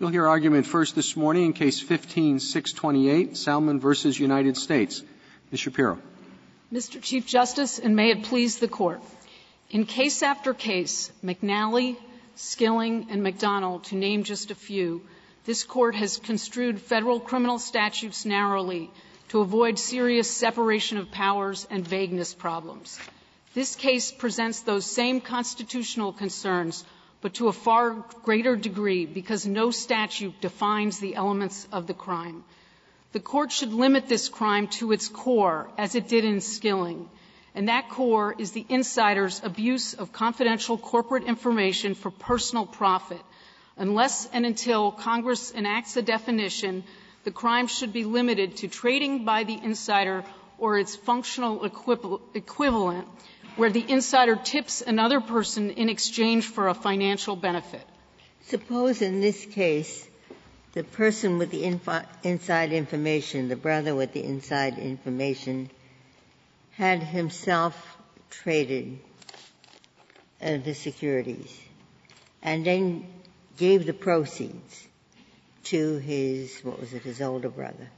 We'll hear argument first this morning in Case 15-628, Salman v. United States. Ms. Shapiro. Mr. Chief Justice, and may it please the Court, in case after case, McNally, Skilling, and McDonald, to name just a few, this Court has construed Federal criminal statutes narrowly to avoid serious separation of powers and vagueness problems. This case presents those same constitutional concerns, but to a far greater degree because no statute defines the elements of the crime. The Court should limit this crime to its core, as it did in Skilling, and that core is the insider's abuse of confidential corporate information for personal profit. Unless and until Congress enacts a definition, the crime should be limited to trading by the insider or its functional equivalent, where the insider tips another person in exchange for a financial benefit. Suppose in this case, the person with the inside information, the brother with the inside information, had himself traded uh, the securities and then gave the proceeds to his, what was it, his older brother.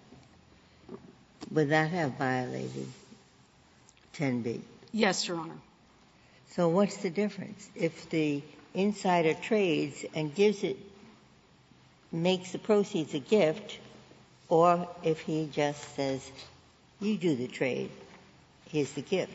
Would that have violated 10b? Yes, Your Honor. So what's the difference? If the insider trades and gives it, makes the proceeds a gift, or if he just says, you do the trade, here's the gift.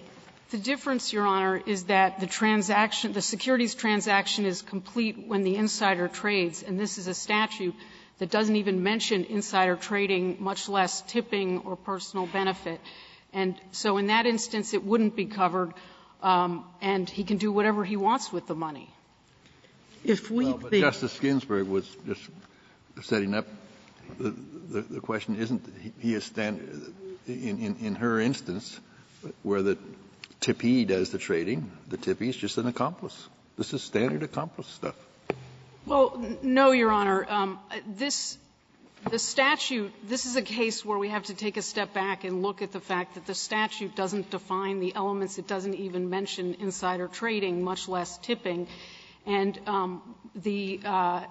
The difference, Your Honor, is that the transaction, the securities transaction is complete when the insider trades, and this is a statute that doesn't even mention insider trading, much less tipping or personal benefit. And so in that instance, it wouldn't be covered, um, and he can do whatever he wants with the money. If we think that Justice Ginsburg was just setting up the question, isn't he a standard in her instance where the tippee does the trading, the tippee is just an accomplice? This is standard accomplice stuff. Well, no, Your Honor. Um, this, the statute, this is a case where we have to take a step back and look at the fact that the statute doesn't define the elements, it doesn't even mention insider trading, much less tipping. And um, uh,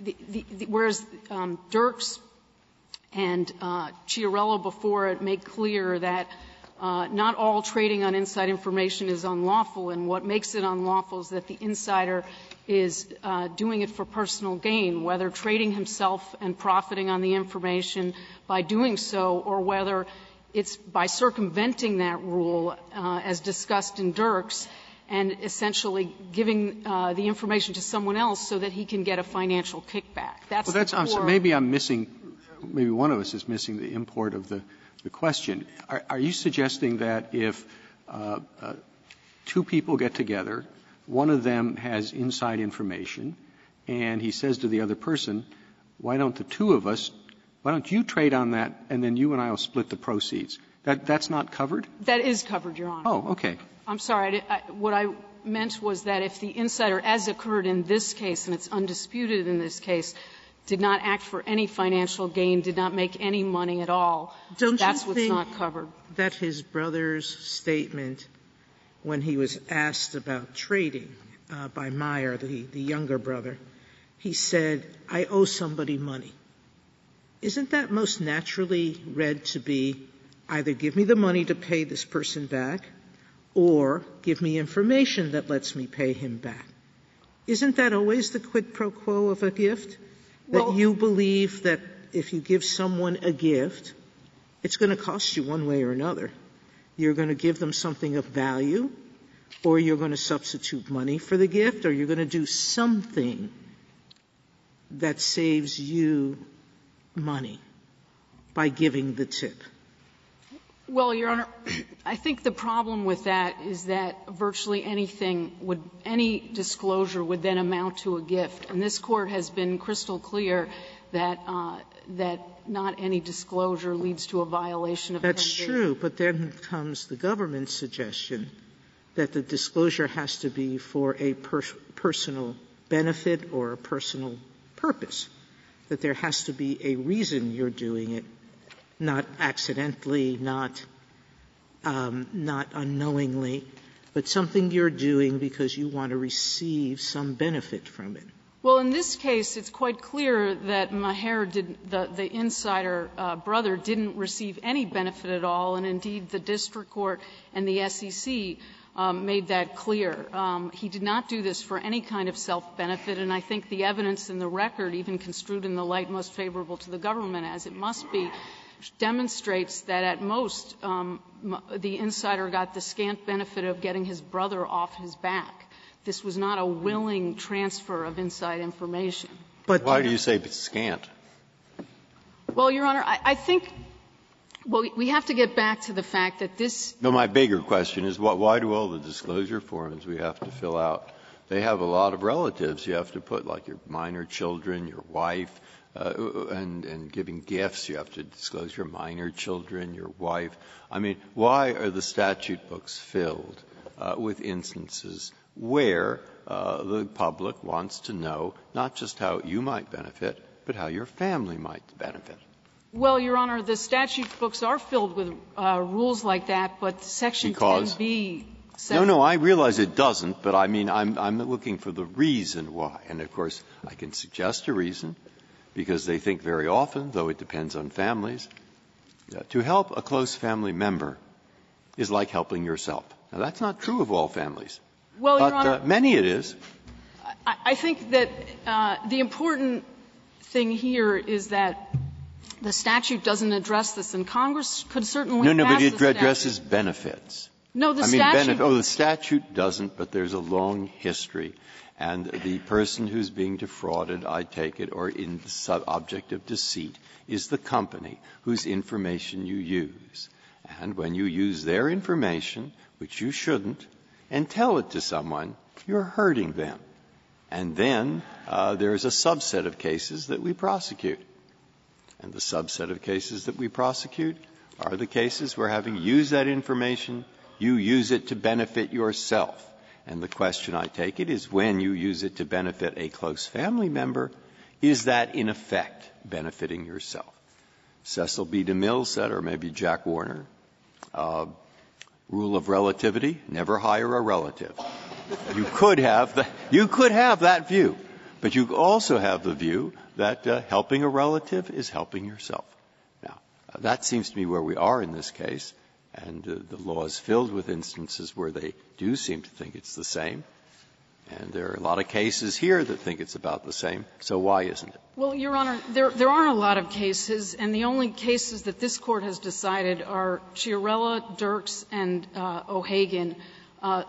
the, whereas um, Dirks and uh, Chiarella before it make clear that uh, not all trading on inside information is unlawful, and what makes it unlawful is that the insider is uh, doing it for personal gain, whether trading himself and profiting on the information by doing so, or whether it's by circumventing that rule, uh, as discussed in Dirks, and essentially giving uh, the information to someone else so that he can get a financial kickback. That's the core. Roberts, maybe I'm missing, maybe one of us is missing the import of the question. Are you suggesting that if two people get together, one of them has inside information, and he says to the other person, why don't the two of us, why don't you trade on that, and then you and I will split the proceeds? That, that's not covered? That is covered, Your Honor. Oh, okay. I'm sorry. What I meant was that if the insider, as occurred in this case, and it's undisputed in this case, did not act for any financial gain, did not make any money at all, that's what's not covered. Sotomayor, that his brother's statement, when he was asked about trading uh, by Maher, the younger brother, he said, I owe somebody money. Isn't that most naturally read to be either give me the money to pay this person back, or give me information that lets me pay him back? Isn't that always the quid pro quo of a gift, that you believe that if you give someone a gift, it's going to cost you one way or another? You're going to give them something of value, or you're going to substitute money for the gift, or you're going to do something that saves you money by giving the tip? Well, Your Honor, I think the problem with that is that virtually anything would any disclosure would then amount to a gift. And this Court has been crystal clear that uh, not any disclosure leads to a violation of 10b. That's true, but then comes the government's suggestion that the disclosure has to be for a personal benefit or a personal purpose, that there has to be a reason you're doing it, not accidentally, not um, not unknowingly, but something you're doing because you want to receive some benefit from it. Well, in this case, it's quite clear that Maher the, insider uh, brother didn't receive any benefit at all, and indeed the district court and the SEC um, made that clear. Um, he did not do this for any kind of self-benefit, and I think the evidence in the record, even construed in the light most favorable to the government, as it must be, demonstrates that at most um, the insider got the scant benefit of getting his brother off his back. This was not a willing transfer of inside information. But why do you say scant? Well, Your Honor, I, I think well, we have to get back to the fact that this. No, my bigger question is what, why do all the disclosure forms we have to fill out? They have a lot of relatives you have to put, like your minor children, your wife, uh, and, and giving gifts. You have to disclose your minor children, your wife. I mean, why are the statute books filled uh, with instances where uh, the public wants to know not just how you might benefit, but how your family might benefit? Well, Your Honor, the statute books are filled with uh, rules like that, but Section because? 10b. No, no, I realize it doesn't, but I mean, I'm, I'm looking for the reason why. And of course, I can suggest a reason, because they think very often, though it depends on families, to help a close family member is like helping yourself. Now, that's not true of all families. Well, but Your Honor, uh, many it is. I, I think that uh, the important thing here is that the statute doesn't address this, and Congress could certainly no, no, pass but it addresses benefits. No, the I mean, statute. oh, the statute doesn't, but there's a long history. And the person who's being defrauded, I take it, or in the sub- object of deceit, is the company whose information you use. And when you use their information, which you shouldn't, and tell it to someone, you're hurting them. And then uh, there's a subset of cases that we prosecute. And the subset of cases that we prosecute are the cases where having used that information, you use it to benefit yourself. And the question I take it is when you use it to benefit a close family member, is that in effect benefiting yourself? Cecil B. DeMille said, or maybe Jack Warner, uh, rule of relativity, never hire a relative. You could have the, you could have that view, but you also have the view that uh, helping a relative is helping yourself. Now, uh, that seems to me where we are in this case, and uh, the law is filled with instances where they do seem to think it's the same. And there are a lot of cases here that think it's about the same. So why isn't it? Well, Your Honor, there, there are a lot of cases, and the only cases that this Court has decided are Chiarella, Dirks, and uh, O'Hagan. Uh,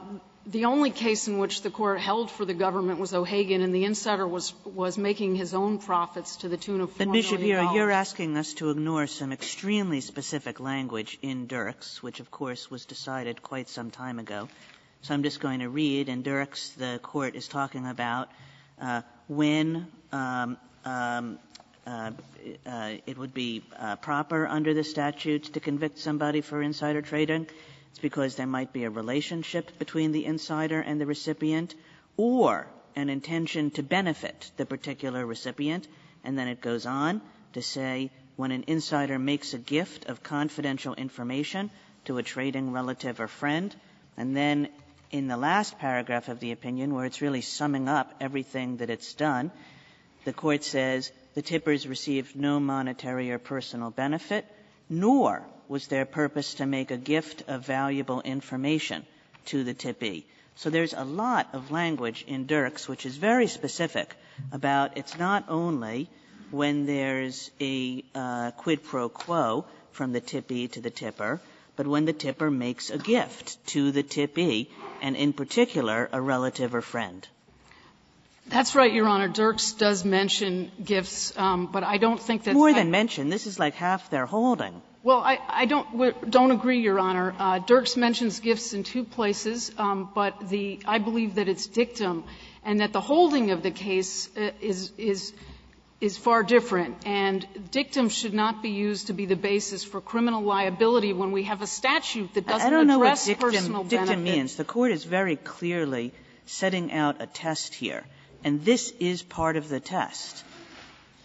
the only case in which the court held for the government was O'Hagan, and the insider was was making his own profits to the tune of four but million Shapiro, you're asking us to ignore some extremely specific language in Dirks, which of course was decided quite some time ago. So I'm just going to read. In Dirks, the court is talking about uh, when um, um, uh, uh, it would be proper under the statutes to convict somebody for insider trading it's because there might be a relationship between the insider and the recipient or an intention to benefit the particular recipient. And then it goes on to say when an insider makes a gift of confidential information to a trading relative or friend, and then in the last paragraph of the opinion, where it's really summing up everything that it's done, the court says the tippers received no monetary or personal benefit, nor was their purpose to make a gift of valuable information to the tippee. So there's a lot of language in Dirks which is very specific about it's not only when there's a uh, quid pro quo from the tippee to the tipper, but when the tipper makes a gift to the tippee, and in particular, a relative or friend. That's right, Your Honor. Dirks does mention gifts, um, but I don't think that more than mention. This is like half their holding. Well, I, I don't don't agree, Your Honor. Uh, Dirks mentions gifts in two places, um, but the I believe that it's dictum, and that the holding of the case uh, is is is far different. And dictum should not be used to be the basis for criminal liability when we have a statute that doesn't I don't know address what personal dictum, dictum means. The court is very clearly setting out a test here, and this is part of the test.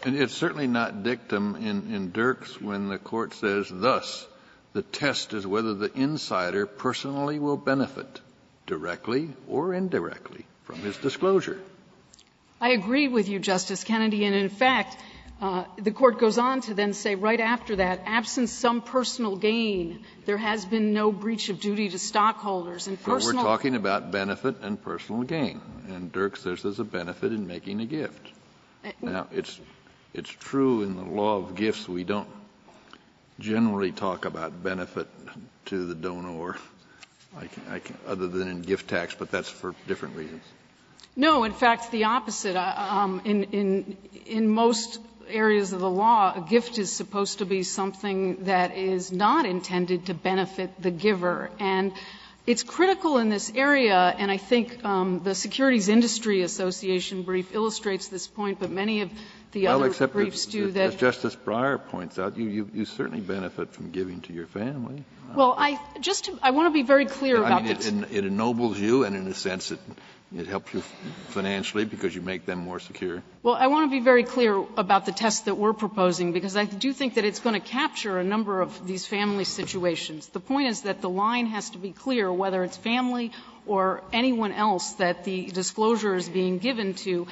And it's certainly not dictum in, in Dirks when the court says, thus, the test is whether the insider personally will benefit, directly or indirectly, from his disclosure. I agree with you, Justice Kennedy. And in fact, uh, the court goes on to then say right after that, absent some personal gain, there has been no breach of duty to stockholders. And personal. But we're talking about benefit and personal gain. And Dirk says there's a benefit in making a gift. Uh, now, it's, it's true in the law of gifts we don't generally talk about benefit to the donor, I can, I can, other than in gift tax, but that's for different reasons. No, in fact, the opposite. Uh, um, in, in, in most areas of the law, a gift is supposed to be something that is not intended to benefit the giver. And it's critical in this area, and I think um, the Securities Industry Association brief illustrates this point, but many of the other briefs do that. As Justice Breyer points out, you, certainly benefit from giving to your family. Well, I just I want to be very clear about this. it, it ennobles you, and in a sense, it helps you financially because you make them more secure. Well, I want to be very clear about the test that we're proposing because I do think that it's going to capture a number of these family situations. The point is that the line has to be clear whether it's family or anyone else that the disclosure is being given to.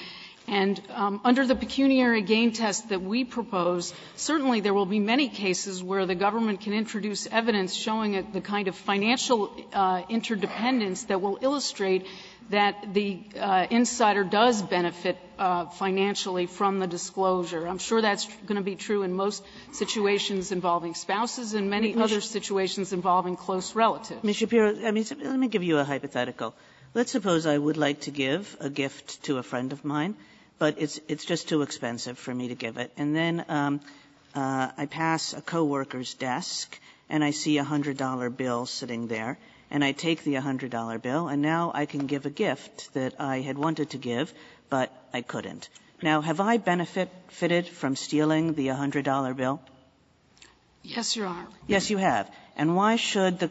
And um, under the pecuniary gain test that we propose, certainly there will be many cases where the government can introduce evidence showing a, the kind of financial uh, interdependence that will illustrate that the uh, insider does benefit uh, financially from the disclosure. I'm sure that's going to be true in most situations involving spouses and many other situations involving close relatives. Ms. Shapiro, I mean, let me give you a hypothetical. Let's suppose I would like to give a gift to a friend of mine, but it's it's just too expensive for me to give it. And then um, uh, I pass a coworker's desk and I see a hundred dollar bill sitting there and I take the $100 bill, and now I can give a gift that I had wanted to give, but I couldn't. Now, have I benefited from stealing the $100 bill? Yes, Your Honor. Yes, you have. And why should the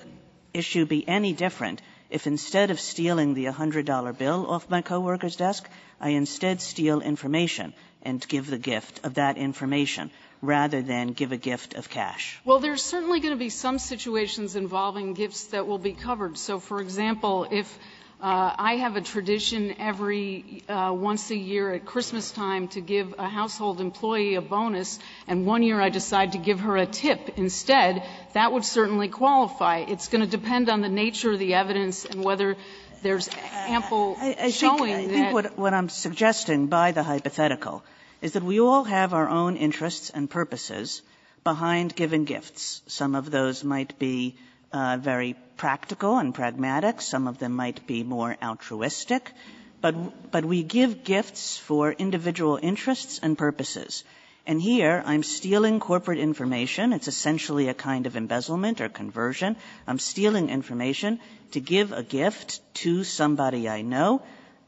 issue be any different if instead of stealing the $100 bill off my coworker's desk, I instead steal information and give the gift of that information? rather than give a gift of cash? Well, there's certainly going to be some situations involving gifts that will be covered. So, for example, if I have a tradition every uh, once a year at Christmas time to give a household employee a bonus, and one year I decide to give her a tip instead, that would certainly qualify. It's going to depend on the nature of the evidence and whether there's ample showing think, I think what, what I'm suggesting by the hypothetical is that we all have our own interests and purposes behind giving gifts. Some of those might be uh, very practical and pragmatic. Some of them might be more altruistic. But, but we give gifts for individual interests and purposes. And here, I'm stealing corporate information. It's essentially a kind of embezzlement or conversion. I'm stealing information to give a gift to somebody I know.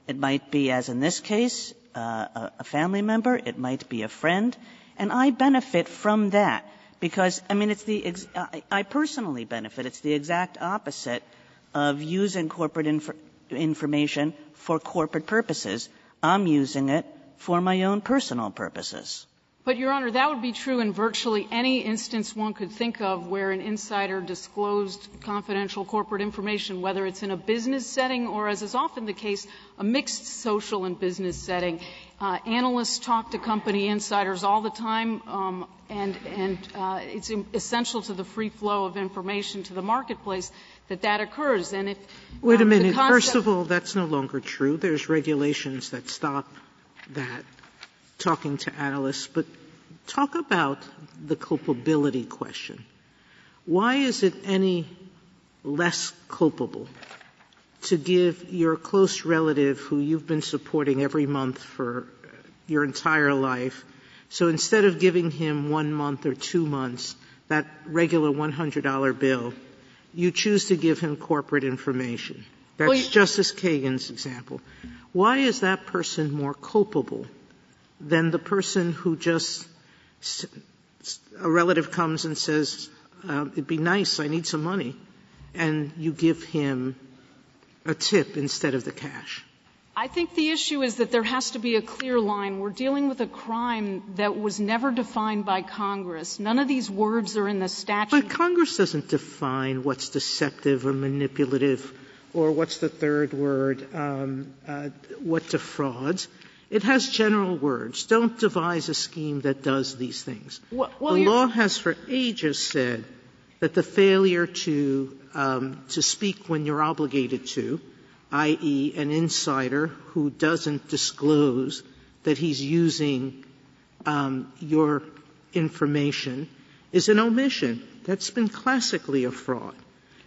It might be, as in this case, uh, a family member, it might be a friend, and I benefit from that because I mean it's the I personally benefit. It's the exact opposite of using corporate inf- information for corporate purposes. I'm using it for my own personal purposes. But, Your Honor, that would be true in virtually any instance one could think of where an insider disclosed confidential corporate information, whether it's in a business setting or, as is often the case, a mixed social and business setting. Uh, analysts talk to company insiders all the time, um, and, and uh, it's essential to the free flow of information to the marketplace that that occurs. And if wait a um, minute, first of all, that's no longer true. There's regulations that stop that talking to analysts, but talk about the culpability question. Why is it any less culpable to give your close relative who you've been supporting every month for your entire life, so instead of giving him one month or two months, that regular $100 bill, you choose to give him corporate information. That's well, Justice Kagan's example. Why is that person more culpable than the person who just a relative comes and says, uh, "It'd be nice. I need some money," and you give him a tip instead of the cash. I think the issue is that there has to be a clear line. We're dealing with a crime that was never defined by Congress. None of these words are in the statute. But Congress doesn't define what's deceptive or manipulative or what's the third word, um, uh, what defrauds. It has general words. Don't devise a scheme that does these things. Well, the law has for ages said that the failure to um, to speak when you're obligated to, i.e., an insider who doesn't disclose that he's using um, your information, is an omission. That's been classically a fraud.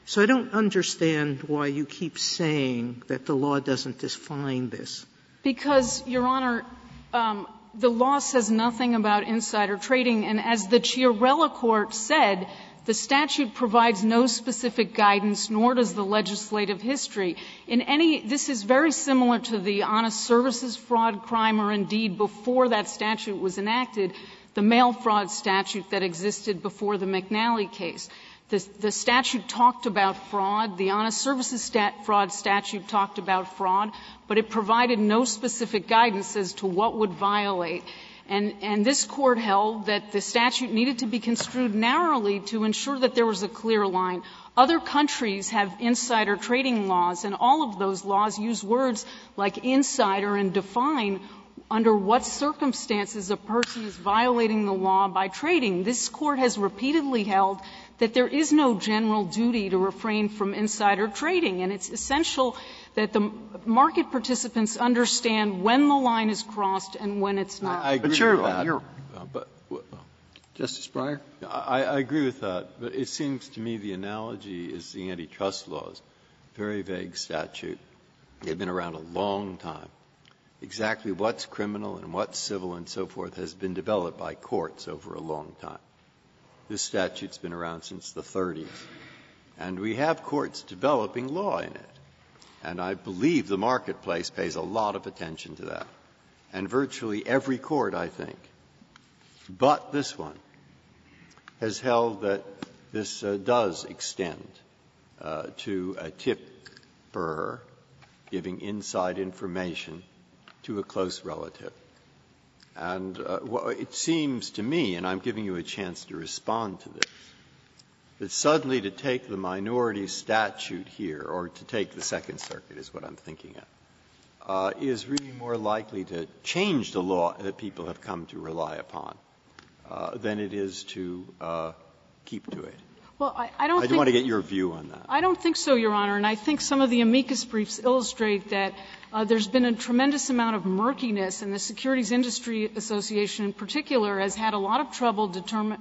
So I don't understand why you keep saying that the law doesn't define this. Because, Your Honor, um, the law says nothing about insider trading, and as the Chiarella court said, the statute provides no specific guidance, nor does the legislative history. In any, this is very similar to the honest services fraud crime, or indeed before that statute was enacted, the mail fraud statute that existed before the McNally case. The, the statute talked about fraud. The honest services fraud statute talked about fraud, but it provided no specific guidance as to what would violate. And, and this court held that the statute needed to be construed narrowly to ensure that there was a clear line. Other countries have insider trading laws, and all of those laws use words like insider and define under what circumstances a person is violating the law by trading. This court has repeatedly held that there is no general duty to refrain from insider trading, and it's essential that the market participants understand when the line is crossed and when it's not. I, I agree with that. Uh, but, Justice Breyer? I, I agree with that, but it seems to me the analogy is the antitrust laws. Very vague statute. They've been around a long time. Exactly what's criminal and what's civil and so forth has been developed by courts over a long time. This statute's been around since the 30s. And we have courts developing law in it. And I believe the marketplace pays a lot of attention to that. And virtually every court, I think, but this one, has held that this uh, does extend uh, to a tipper giving inside information to a close relative. And uh, it seems to me, and I'm giving you a chance to respond to this, that suddenly to take the minority statute here, or to take the Second Circuit is what I'm thinking of, uh, is really more likely to change the law that people have come to rely upon uh, than it is to uh, keep to it. Well, I, I don't. I think, want to get your view on that. I don't think so, Your Honor. And I think some of the amicus briefs illustrate that uh, there's been a tremendous amount of murkiness, and the Securities Industry Association, in particular, has had a lot of trouble determining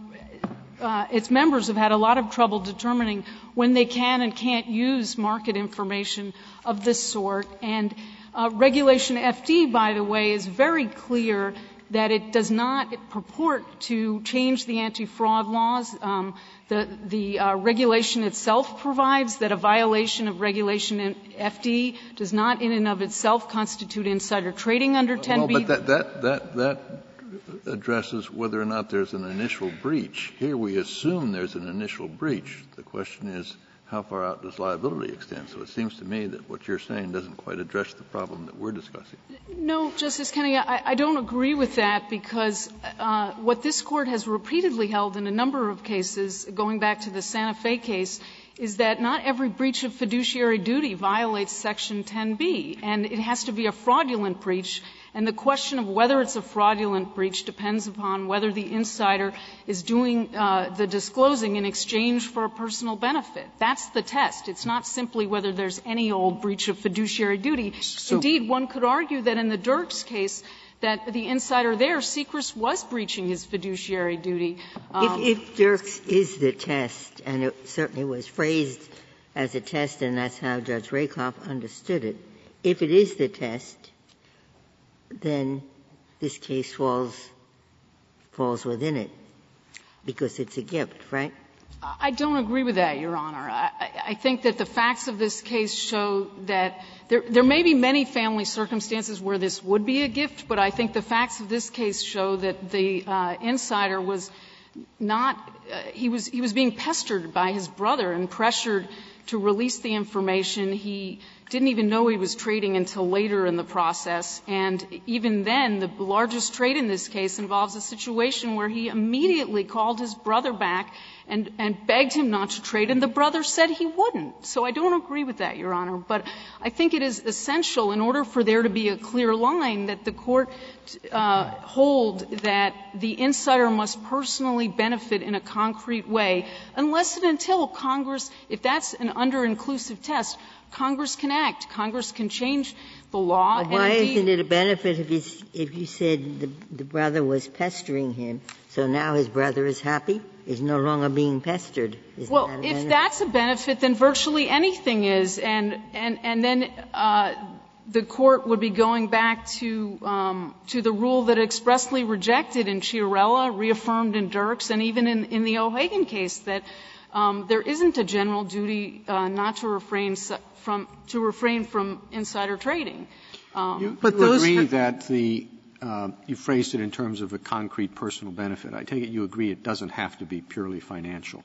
uh, its members have had a lot of trouble determining when they can and can't use market information of this sort. And uh, Regulation FD, by the way, is very clear that it does not purport to change the anti-fraud laws. Um, the, the uh, regulation itself provides that a violation of Regulation FD does not, in and of itself, constitute insider trading under 10b. Well, but that, that, that, that addresses whether or not there's an initial breach. Here we assume there's an initial breach. The question is, how far out does liability extend? So it seems to me that what you're saying doesn't quite address the problem that we're discussing. No, Justice Kennedy, I, don't agree with that because uh, what this court has repeatedly held in a number of cases, going back to the Santa Fe case, is that not every breach of fiduciary duty violates Section 10b, and it has to be a fraudulent breach and the question of whether it's a fraudulent breach depends upon whether the insider is doing uh, the disclosing in exchange for a personal benefit. That's the test. It's not simply whether there's any old breach of fiduciary duty. Indeed, one could argue that in the Dirks case, that the insider there, Secrist, was breaching his fiduciary duty. Um, if, if Dirks is the test, and it certainly was phrased as a test, and that's how Judge Rakoff understood it, if it is the test, then this case falls falls within it because it's a gift, right? I don't agree with that, Your Honor. I, think that the facts of this case show that there, there may be many family circumstances where this would be a gift, but I think the facts of this case show that the uh, insider was not, uh, he, was, he was being pestered by his brother and pressured to release the information. He didn't even know he was trading until later in the process. And even then, the largest trade in this case involves a situation where he immediately called his brother back and begged him not to trade, and the brother said he wouldn't. So I don't agree with that, Your Honor. But I think it is essential, in order for there to be a clear line, that the Court uh, hold that the insider must personally benefit in a concrete way, unless and until Congress, if that's an under-inclusive test, Congress can act. Congress can change the law. And why isn't it a benefit if you said the the brother was pestering him, so now his brother is happy, is no longer being pestered? Isn't that a? Well, if that's a benefit, then virtually anything is. And and and then uh, the Court would be going back to um, to the rule that expressly rejected in Chiarella, reaffirmed in Dirks, and even in in the O'Hagan case, that Um, there isn't a general duty uh, not to refrain from to refrain from insider trading. Um, you agree that the uh, you phrased it in terms of a concrete personal benefit. I take it you agree it doesn't have to be purely financial.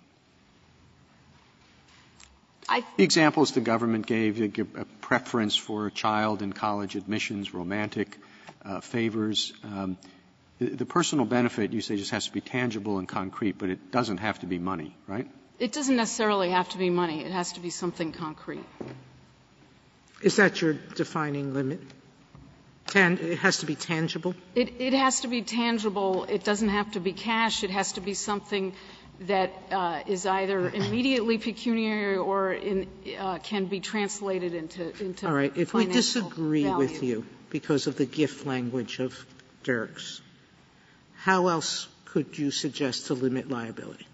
The examples the government gave, a preference for a child in college admissions, romantic uh, favors. Um, the personal benefit, you say, just has to be tangible and concrete, but it doesn't have to be money, right? It doesn't necessarily have to be money. It has to be something concrete. Is that your defining limit? It has to be tangible? It has to be tangible. It doesn't have to be cash. It has to be something that uh, is either immediately pecuniary or uh, can be translated into value. All right. If we disagree with you because of the gift language of Dirks, how else could you suggest to limit liability?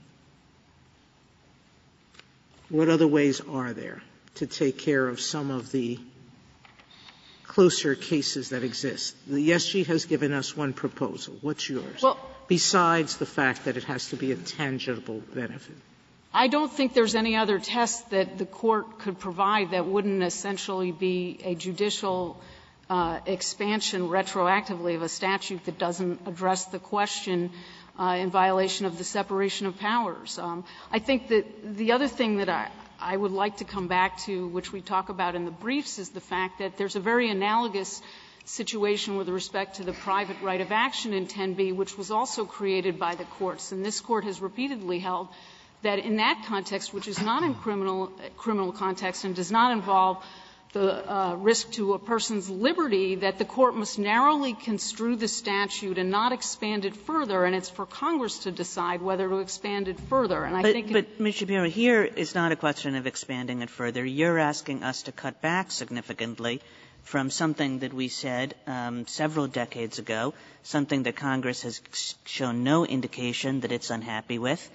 What other ways are there to take care of some of the closer cases that exist? The SG has given us one proposal. What's yours? Well, besides the fact that it has to be a tangible benefit. I don't think there's any other test that the Court could provide that wouldn't essentially be a judicial uh, expansion retroactively of a statute that doesn't address the question Uh, in violation of the separation of powers. Um, I think that the other thing that I would like to come back to, which we talk about in the briefs, is the fact that there's a very analogous situation with respect to the private right of action in 10b, which was also created by the courts. And this Court has repeatedly held that in that context, which is not in criminal context and does not involve the uh, risk to a person's liberty, that the Court must narrowly construe the statute and not expand it further, and it's for Congress to decide whether to expand it further. And I think it's But, Ms. Shapiro, here is not a question of expanding it further. You're asking us to cut back significantly from something that we said um, several decades ago, something that Congress has shown no indication that it's unhappy with,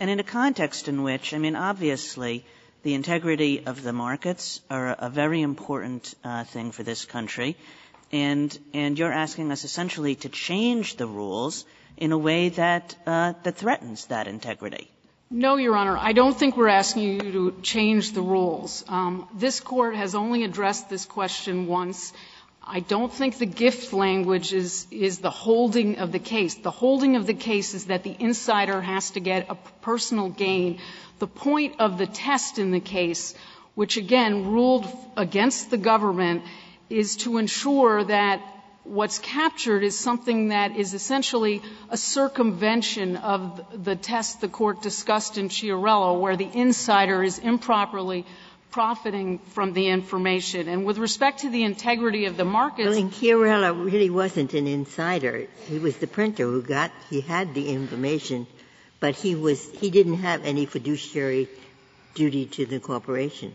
and in a context in which, I mean, obviously, the integrity of the markets are a very important uh, thing for this country, and you're asking us essentially to change the rules in a way uh, that threatens that integrity. No, Your Honor. I don't think we're asking you to change the rules. Um, this Court has only addressed this question once. I don't think the gift language is the holding of the case. The holding of the case is that the insider has to get a personal gain. The point of the test in the case, which, again, ruled against the government, is to ensure that what's captured is something that is essentially a circumvention of the test the Court discussed in Chiarella, where the insider is improperly profiting from the information. And with respect to the integrity of the markets Well, in Chiarella, it really wasn't an insider. He was the printer who got he had the information, but he was he didn't have any fiduciary duty to the corporation.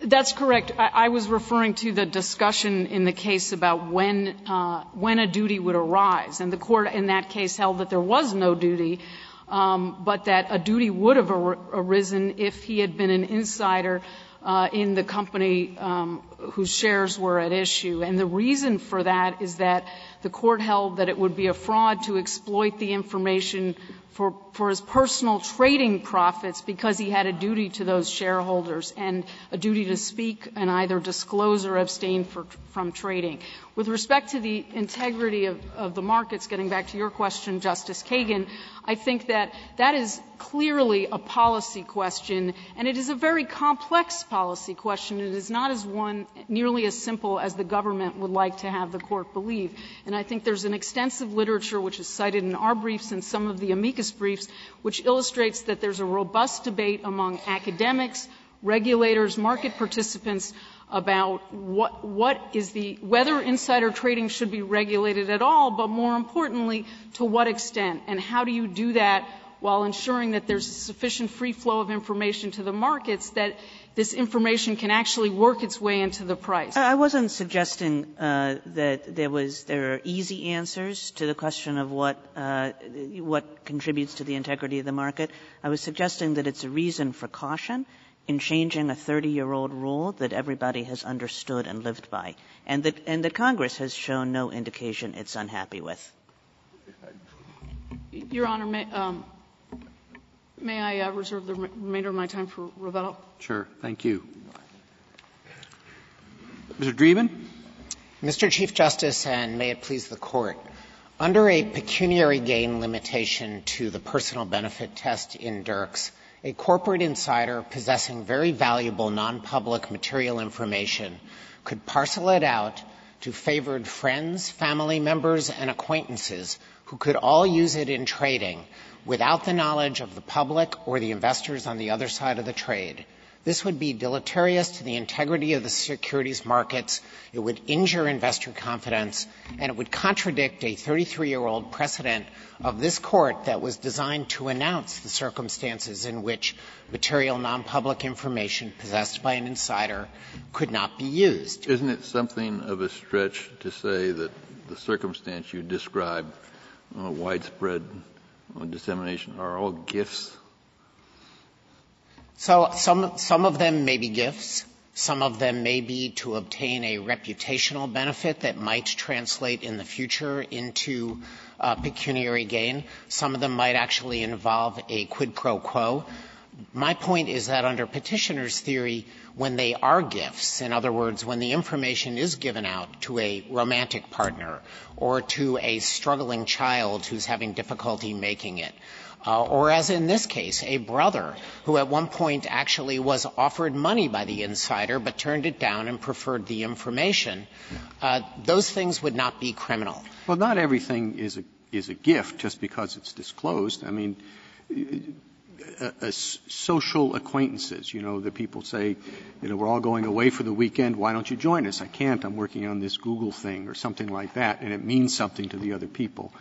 That's correct. I was referring to the discussion in the case about uh, when a duty would arise. And the Court in that case held that there was no duty, um, but that a duty would have arisen if he had been an insider Uh, in the company um, whose shares were at issue. And the reason for that is that the Court held that it would be a fraud to exploit the information for his personal trading profits because he had a duty to those shareholders and a duty to speak and either disclose or abstain from trading. With respect to the integrity of the markets, getting back to your question, Justice Kagan, I think that that is clearly a policy question, and it is a very complex policy question. It is not as one nearly as simple as the government would like to have the Court believe. And I think there's an extensive literature which is cited in our briefs and some of the amicus briefs which illustrates that there's a robust debate among academics, regulators, market participants about what, what is the, whether insider trading should be regulated at all, but more importantly, to what extent, and how do you do that while ensuring that there's sufficient free flow of information to the markets that this information can actually work its way into the price. I wasn't suggesting uh, that there was there are easy answers to the question of what uh, what contributes to the integrity of the market. I was suggesting that it's a reason for caution in changing a 30-year-old rule that everybody has understood and lived by, and that and that Congress has shown no indication it's unhappy with. Your Honor, may, um, may I uh, reserve the remainder of my time for rebuttal? Sure. Thank you. Mr. Dreeben? Mr. Chief Justice, and may it please the Court, under a pecuniary gain limitation to the personal benefit test in Dirks, a corporate insider possessing very valuable non-public material information could parcel it out to favored friends, family members, and acquaintances who could all use it in trading without the knowledge of the public or the investors on the other side of the trade. This would be deleterious to the integrity of the securities markets. It would injure investor confidence, and it would contradict a 33-year-old precedent of this court that was designed to announce the circumstances in which material non-public information possessed by an insider could not be used. Isn't it something of a stretch to say that the circumstance you described, uh, widespread uh, dissemination, are all gifts so some, some of them may be gifts. Some of them may be to obtain a reputational benefit that might translate in the future into uh, pecuniary gain. Some of them might actually involve a quid pro quo. My point is that under petitioner's theory, when they are gifts, in other words, when the information is given out to a romantic partner or to a struggling child who's having difficulty making it, or as in this case, a brother who at one point actually was offered money by the insider but turned it down and preferred the information, uh, those things would not be criminal. Well, not everything is a, is a gift just because it's disclosed. I mean, uh, uh, social acquaintances, you know, the people say, you know, we're all going away for the weekend, why don't you join us? I can't, I'm working on this Google thing or something like that, and it means something to the other people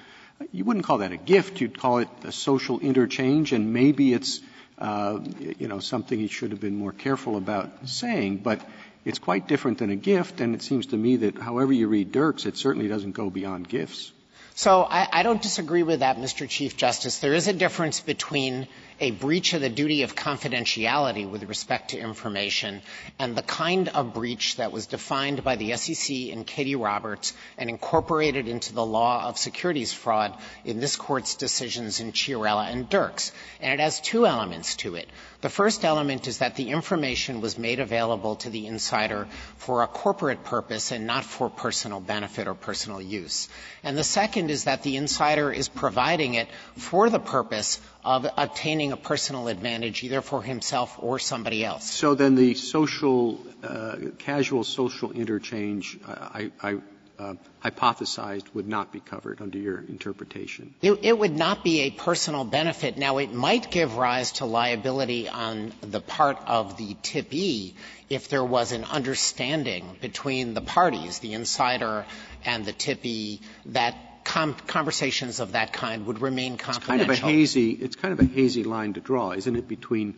you wouldn't call that a gift. You'd call it a social interchange, and maybe it's, uh, you know, something he should have been more careful about saying. But it's quite different than a gift, and it seems to me that however you read Dirks, it certainly doesn't go beyond gifts. So I, I don't disagree with that, Mr. Chief Justice. There is a difference between a breach of the duty of confidentiality with respect to information and the kind of breach that was defined by the SEC in Cady Roberts and incorporated into the law of securities fraud in this court's decisions in Chiarella and Dirks. And it has two elements to it. The first element is that the information was made available to the insider for a corporate purpose and not for personal benefit or personal use. And the second is that the insider is providing it for the purpose of obtaining a personal advantage either for himself or somebody else. So then the social, uh, casual social interchange, I, I uh, hypothesized would not be covered under your interpretation? It, it, would not be a personal benefit. Now, it might give rise to liability on the part of the tippee if there was an understanding between the parties, the insider and the tippee, that conversations of that kind would remain confidential. It's kind of a hazy, it's kind of a hazy line to draw, isn't it, between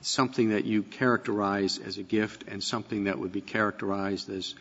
something that you characterize as a gift and something that would be characterized as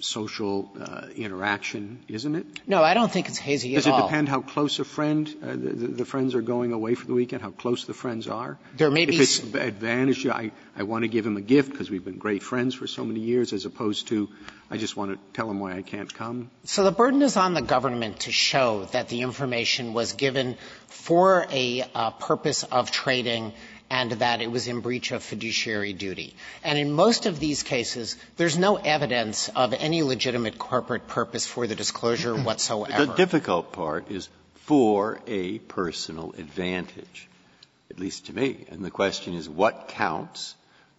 social uh, interaction, isn't it? No, I don't think it's hazy at all. Does it depend how close a friend, uh, the, the, friends are going away for the weekend, how close the friends are? There may be. If it's advantage, I, I want to give him a gift because we've been great friends for so many years, as opposed to I just want to tell him why I can't come. So the burden is on the government to show that the information was given for a uh, purpose of trading and that it was in breach of fiduciary duty. And in most of these cases, there's no evidence of any legitimate corporate purpose for the disclosure whatsoever. The difficult part is for a personal advantage, at least to me. And the question is what counts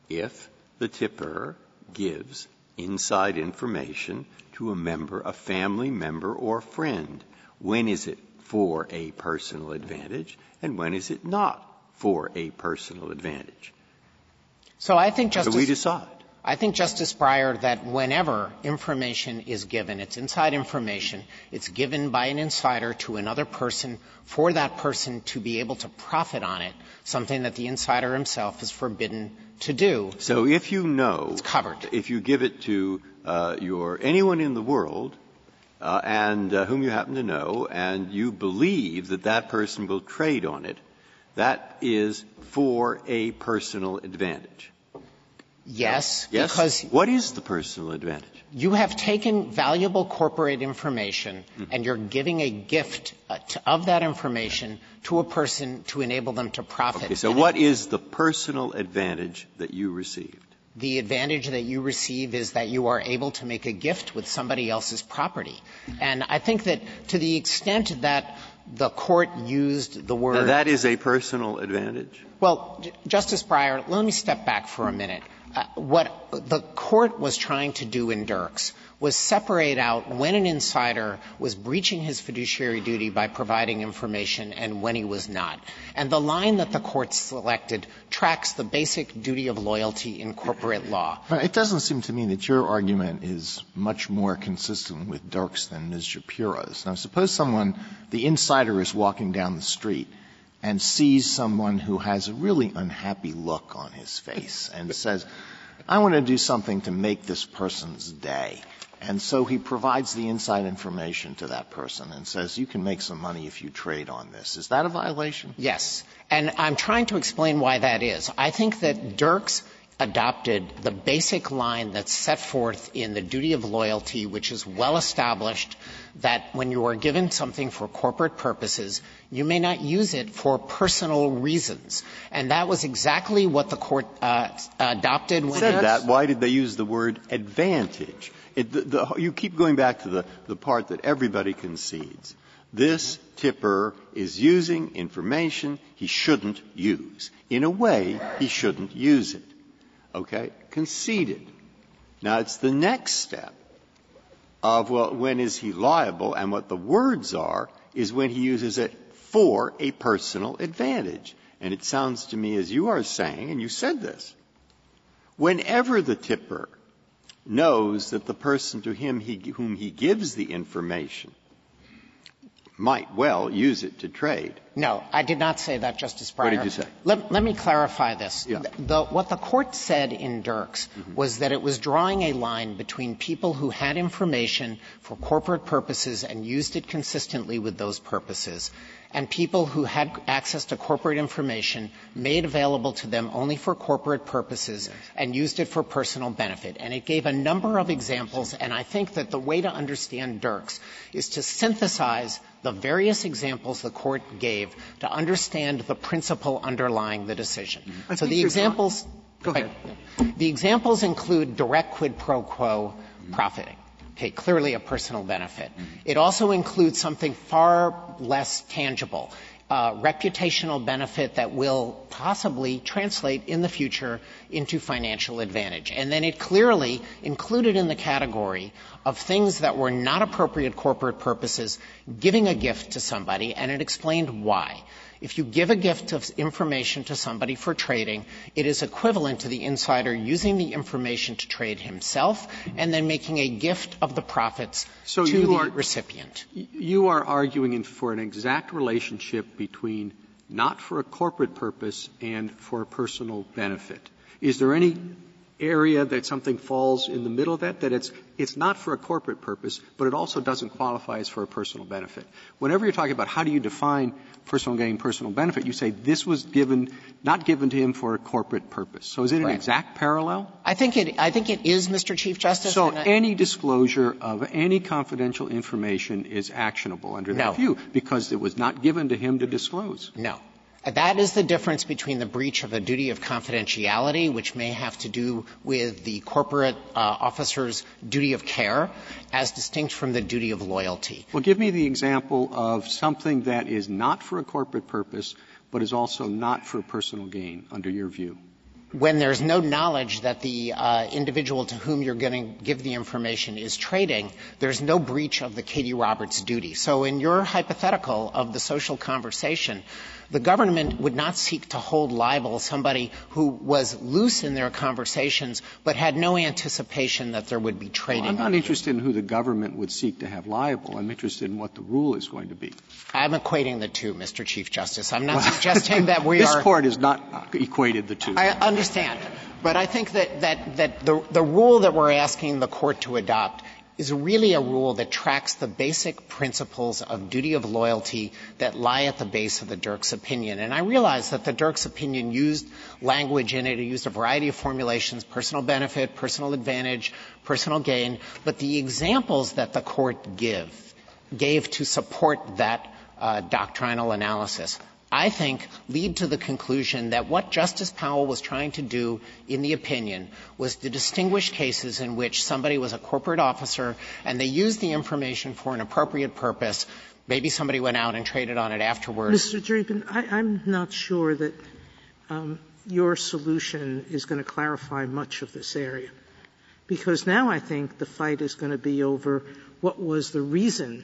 if the tipper gives inside information to a member, a family member or friend? When is it for a personal advantage, and when is it not for a personal advantage? So I think, How Justice. do we decide? I think, Justice Breyer, that whenever information is given, it's inside information, it's given by an insider to another person for that person to be able to profit on it, something that the insider himself is forbidden to do. So if you know, It's covered. if you give it to uh, your anyone in the world uh, and uh, whom you happen to know, and you believe that that person will trade on it, that is for a personal advantage. Yes, Yes. because what is the personal advantage? you have taken valuable corporate information Mm-hmm. and you're giving a gift uh, of that information to a person to enable them to profit. Okay, so what is the personal advantage that you received? the advantage that you receive is that you are able to make a gift with somebody else's property. And I think that to the extent that the court used the word Now, that is a personal advantage. Well, J- Justice Breyer, let me step back for a minute. Uh, what the court was trying to do in Dirks was separate out when an insider was breaching his fiduciary duty by providing information and when he was not. And the line that the court selected tracks the basic duty of loyalty in corporate law. It doesn't seem to me that your argument is much more consistent with Dirks than Ms. Shapiro's. Now, suppose someone, the insider is walking down the street and sees someone who has a really unhappy look on his face and says, I want to do something to make this person's day. And so he provides the inside information to that person and says, you can make some money if you trade on this. Is that a violation? Yes. And I'm trying to explain why that is. I think that Dirks adopted the basic line that's set forth in the duty of loyalty, which is well established that when you are given something for corporate purposes, you may not use it for personal reasons. And that was exactly what the court uh, adopted when said that, why did they use the word advantage? It, the, the, you keep going back to the, the part that everybody concedes. This tipper is using information he shouldn't use. In a way, he shouldn't use it. Okay? Conceded. Now, it's the next step of, well, when is he liable? And what the words are is when he uses it for a personal advantage. And it sounds to me as you are saying, and you said this, whenever the tipper knows that the person to him he, whom he gives the information might well use it to trade. No, I did not say that, Justice Breyer. What did you say? Let, let me clarify this. Yeah. The, what the court said in Dirks Mm-hmm. was that it was drawing a line between people who had information for corporate purposes and used it consistently with those purposes, and people who had access to corporate information made available to them only for corporate purposes and used it for personal benefit. And it gave a number of examples, and I think that the way to understand Dirks is to synthesize the various examples the court gave to understand the principle underlying the decision. Mm-hmm. I So the examples, Go ahead. the examples include direct quid pro quo mm-hmm. profiting. Okay, clearly a personal benefit. Mm-hmm. It also includes something far less tangible, Uh, reputational benefit that will possibly translate in the future into financial advantage. And then it clearly included in the category of things that were not appropriate corporate purposes, giving a gift to somebody, and it explained why. If you give a gift of information to somebody for trading, it is equivalent to the insider using the information to trade himself and then making a gift of the profits So to the recipient. You are arguing for an exact relationship between not for a corporate purpose and for a personal benefit. Is there any area that something falls in the middle of that, that it's, it's not for a corporate purpose, but it also doesn't qualify as for a personal benefit? Whenever you're talking about how do you define personal gain, personal benefit, you say this was given, not given to him for a corporate purpose. So is it an exact parallel? I think it, I think it is, Mr. Chief Justice. So and I- any disclosure of any confidential information is actionable under No. that view, because it was not given to him to disclose. No. That is the difference between the breach of a duty of confidentiality, which may have to do with the corporate uh, officer's duty of care, as distinct from the duty of loyalty. Well, give me the example of something that is not for a corporate purpose, but is also not for personal gain, under your view. When there's no knowledge that the uh, individual to whom you're going to give the information is trading, there's no breach of the Cady Roberts duty. So in your hypothetical of the social conversation, the government would not seek to hold liable somebody who was loose in their conversations but had no anticipation that there would be trading. Well, I'm not interested in who the government would seek to have liable. I'm interested in what the rule is going to be. I'm equating the two, Mr. Chief Justice. I'm not suggesting that we this are. This court has not equated the two. I understand. But I think that, the rule that we're asking the court to adopt is really a rule that tracks the basic principles of duty of loyalty that lie at the base of the Dirks opinion. And I realize that the Dirks opinion used language in it, it used a variety of formulations, personal benefit, personal advantage, personal gain, but the examples that the court give, gave to support that uh, doctrinal analysis I think, lead to the conclusion that what Justice Powell was trying to do in the opinion was to distinguish cases in which somebody was a corporate officer and they used the information for an appropriate purpose. Maybe somebody went out and traded on it afterwards. Mr. Dreeben, I, am not sure that um, your solution is going to clarify much of this area. Because now I think the fight is going to be over what was the reason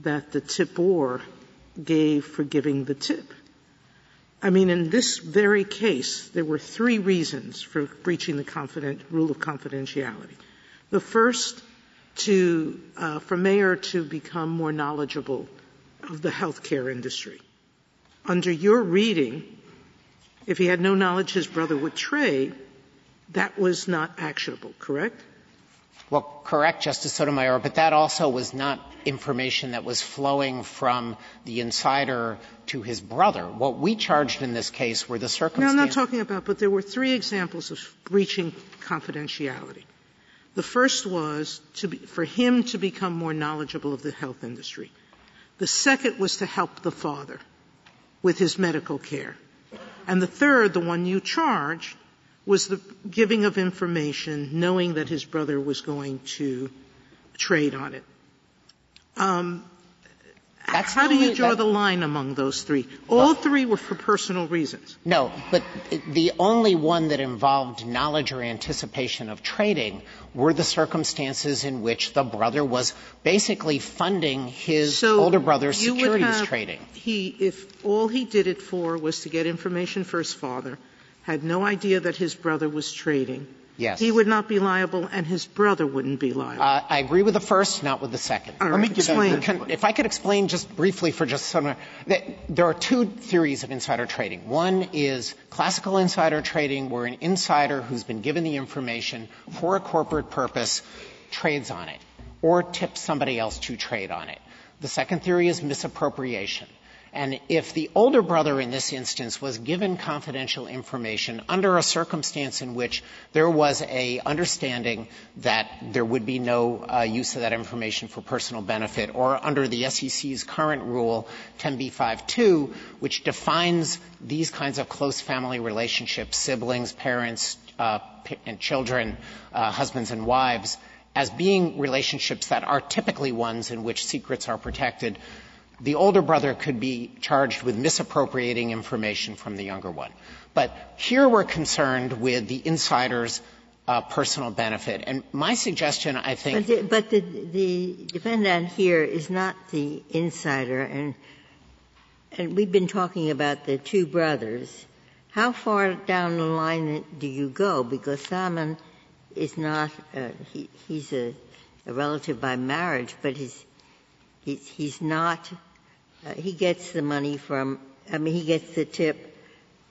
that the tipper gave for giving the tip. I mean, in this very case, there were three reasons for breaching the rule of confidentiality. The first, to, uh, for Maher to become more knowledgeable of the healthcare industry. Under your reading, if he had no knowledge his brother would trade, that was not actionable, correct? Well, correct, Justice Sotomayor, but that also was not information that was flowing from the insider to his brother. What we charged in this case were the circumstances. No, I'm not talking about, but there were three examples of breaching confidentiality. The first was be, for him to become more knowledgeable of the health industry. The second was to help the father with his medical care. And the third, the one you charged, was the giving of information knowing that his brother was going to trade on it. Um, how do you draw the line among those three? All three were for personal reasons. No, but the only one that involved knowledge or anticipation of trading were the circumstances in which the brother was basically funding his so older brother's securities have, trading. He, if all he did it for was to get information for his father, had no idea that his brother was trading, Yes. He would not be liable, and his brother wouldn't be liable. Uh, I agree with the first, not with the second. All Let me explain. Can, if I could explain just briefly for just some, there are two theories of insider trading. One is classical insider trading, where an insider who's been given the information for a corporate purpose trades on it, or tips somebody else to trade on it. The second theory is misappropriation. And if the older brother in this instance was given confidential information under a circumstance in which there was a understanding that there would be no uh, use of that information for personal benefit, or under the SEC's current rule 10b-5-2, which defines these kinds of close family relationships, siblings, parents, uh, and children, uh, husbands and wives, as being relationships that are typically ones in which secrets are protected, the older brother could be charged with misappropriating information from the younger one. But here we're concerned with the insider's uh, personal benefit. And my suggestion, I think. But, the, but the, the defendant here is not the insider, and, and we've been talking about the two brothers. How far down the line do you go? Because Salman is not, uh, he, he's a, a relative by marriage, but he's, he's, he's not uh, he gets the money from, I mean, he gets the tip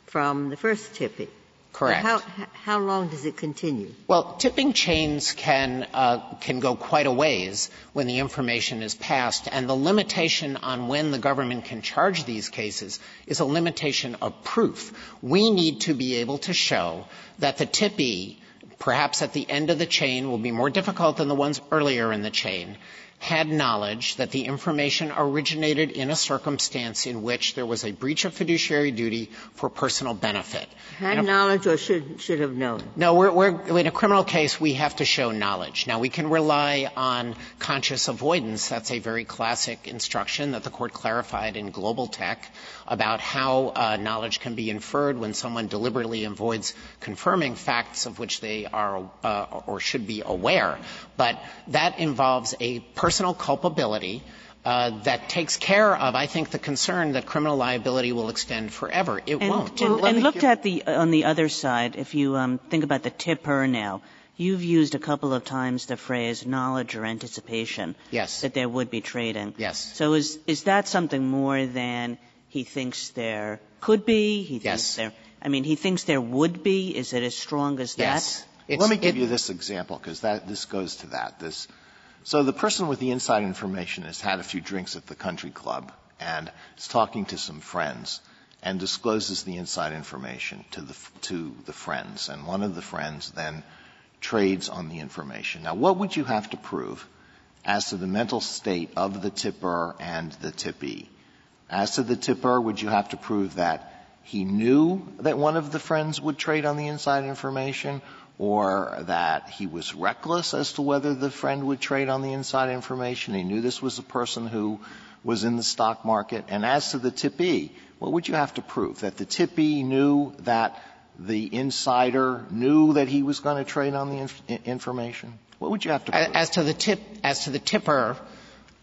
from the first tipping. Correct. How, how long does it continue? Well, tipping chains can uh, can go quite a ways when the information is passed, and the limitation on when the government can charge these cases is a limitation of proof. We need to be able to show that the tippee, perhaps at the end of the chain, will be more difficult than the ones earlier in the chain, had knowledge that the information originated in a circumstance in which there was a breach of fiduciary duty for personal benefit. Had knowledge or should, should have known? No, we're, we're, in a criminal case, we have to show knowledge. Now, we can rely on conscious avoidance. That's a very classic instruction that the court clarified in Global Tech about how uh, knowledge can be inferred when someone deliberately avoids confirming facts of which they are uh, or should be aware. But that involves a personal culpability uh, that takes care of, I think, the concern that criminal liability will extend forever. It and, won't. And, and looked at the on the other side, if you um, think about the tipper now, you've used a couple of times the phrase knowledge or anticipation. Yes. That there would be trading. Yes. So is is that something more than he thinks there could be? He yes. thinks there. I mean, he thinks there would be. Is it as strong as yes. that? Let me give it, you this example because that this goes to that. This so the person with the inside information has had a few drinks at the country club and is talking to some friends and discloses the inside information to the, to the friends. And one of the friends then trades on the information. Now, what would you have to prove as to the mental state of the tipper and the tippee? As to the tipper, would you have to prove that he knew that one of the friends would trade on the inside information or that he was reckless as to whether the friend would trade on the inside information. He knew this was a person who was in the stock market. And as to the tippee, what would you have to prove? That the tippee knew that the insider knew that he was going to trade on the inf- information? What would you have to prove? As to the tip, as to the tipper,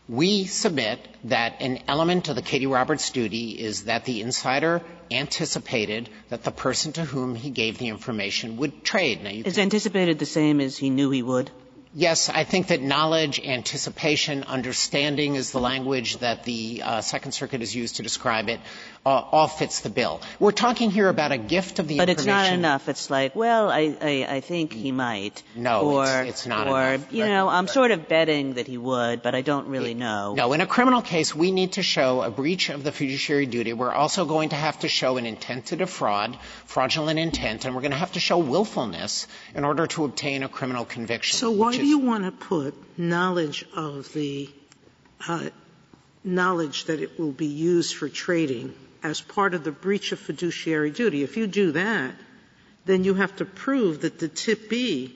we submit that an element of the Cady Roberts duty is that the insider anticipated that the person to whom he gave the information would trade. Now, is anticipated the same as he knew he would? Yes, I think that knowledge, anticipation, understanding is the language that the uh, Second Circuit has used to describe it. Uh, all fits the bill. We're talking here about a gift of the but information. But it's not enough. It's like, well, I, I, I think he might. No, or, it's, it's not or, enough. you know, I'm sort of betting that he would, but I don't really know. No, in a criminal case, we need to show a breach of the fiduciary duty. We're also going to have to show an intent to defraud, fraudulent intent, and we're going to have to show willfulness in order to obtain a criminal conviction. So why do you want to put knowledge of the uh, knowledge that it will be used for trading as part of the breach of fiduciary duty. If you do that, then you have to prove that the tippee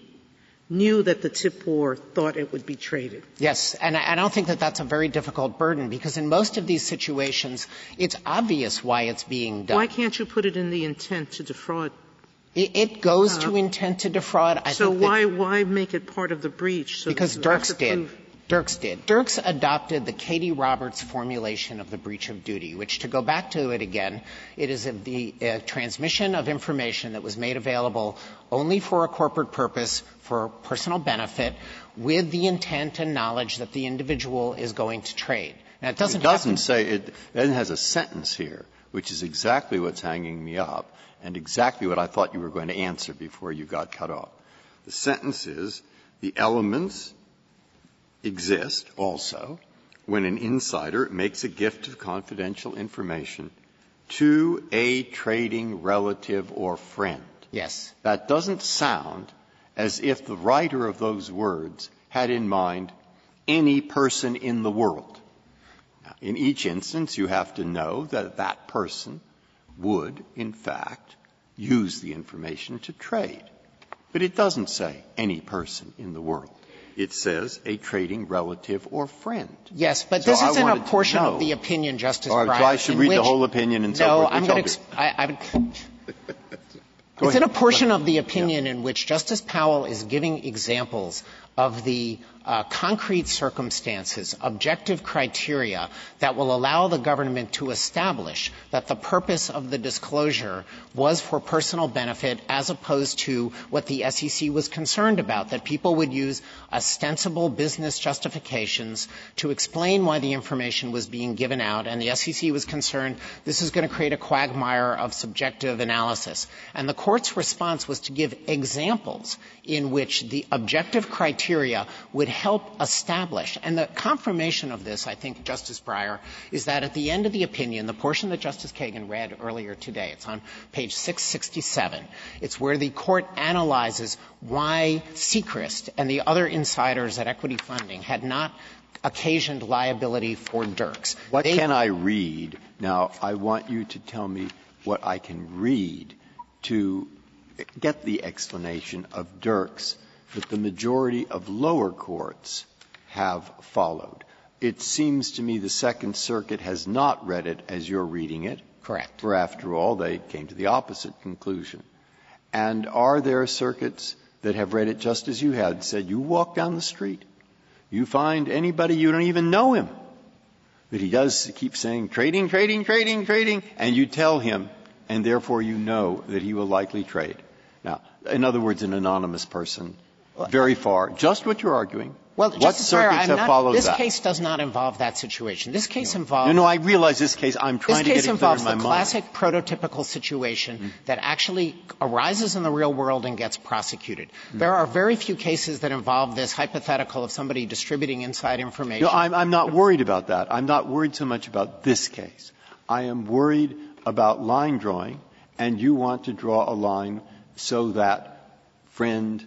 knew that the tipper thought it would be traded. Yes, and I don't think that that's a very difficult burden because in most of these situations, it's obvious why it's being done. Why can't you put it in the intent to defraud? It, it goes uh, to intent to defraud. I so why why make it part of the breach? So because Dirks did. Dirks did. Dirks adopted the Cady Roberts formulation of the breach of duty, which, to go back to it again, it is a, the uh, transmission of information that was made available only for a corporate purpose, for personal benefit, with the intent and knowledge that the individual is going to trade. Now, it doesn't. It doesn't say it. It has a sentence here, which is exactly what's hanging me up, and exactly what I thought you were going to answer before you got cut off. The sentence is the elements exist also when an insider makes a gift of confidential information to a trading relative or friend. Yes. That doesn't sound as if the writer of those words had in mind any person in the world. Now, in each instance, you have to know that that person would, in fact, use the information to trade. But it doesn't say any person in the world it says a trading relative or friend. Yes, but this so isn't a portion of the opinion, Justice Breyer. So I should read which, the whole opinion and no, so forth. I'm going to. It's in a portion of the opinion yeah. in which Justice Powell is giving examples of the uh, concrete circumstances, objective criteria that will allow the government to establish that the purpose of the disclosure was for personal benefit as opposed to what the SEC was concerned about, that people would use ostensible business justifications to explain why the information was being given out, and the SEC was concerned this is going to create a quagmire of subjective analysis. And the court's response was to give examples in which the objective criteria would help establish. And the confirmation of this, I think, Justice Breyer, is that at the end of the opinion, the portion that Justice Kagan read earlier today, it's on page 667. It's where the court analyzes why Secrist and the other insiders at Equity Funding had not occasioned liability for Dirks. What can I read? Now, I want you to tell me what I can read to get the explanation of Dirks that the majority of lower courts have followed. It seems to me the Second Circuit has not read it as you're reading it. Correct. For after all, they came to the opposite conclusion. And are there circuits that have read it just as you had, said you walk down the street, you find anybody, you don't even know him, but he does keep saying trading, trading, trading, trading, and you tell him, and therefore you know that he will likely trade. Now, in other words, an anonymous person, very far, just what you're arguing. Well, what circuits I'm have followed this that? case does not involve that situation. This case involves No, no, I realize this case. I'm trying to case get it clear involves in my the classic prototypical situation mm-hmm. that actually arises in the real world and gets prosecuted. Mm-hmm. There are very few cases that involve this hypothetical of somebody distributing inside information. No, I'm, I'm not worried about that. I'm not worried so much about this case. I am worried about line drawing, and you want to draw a line so that friend,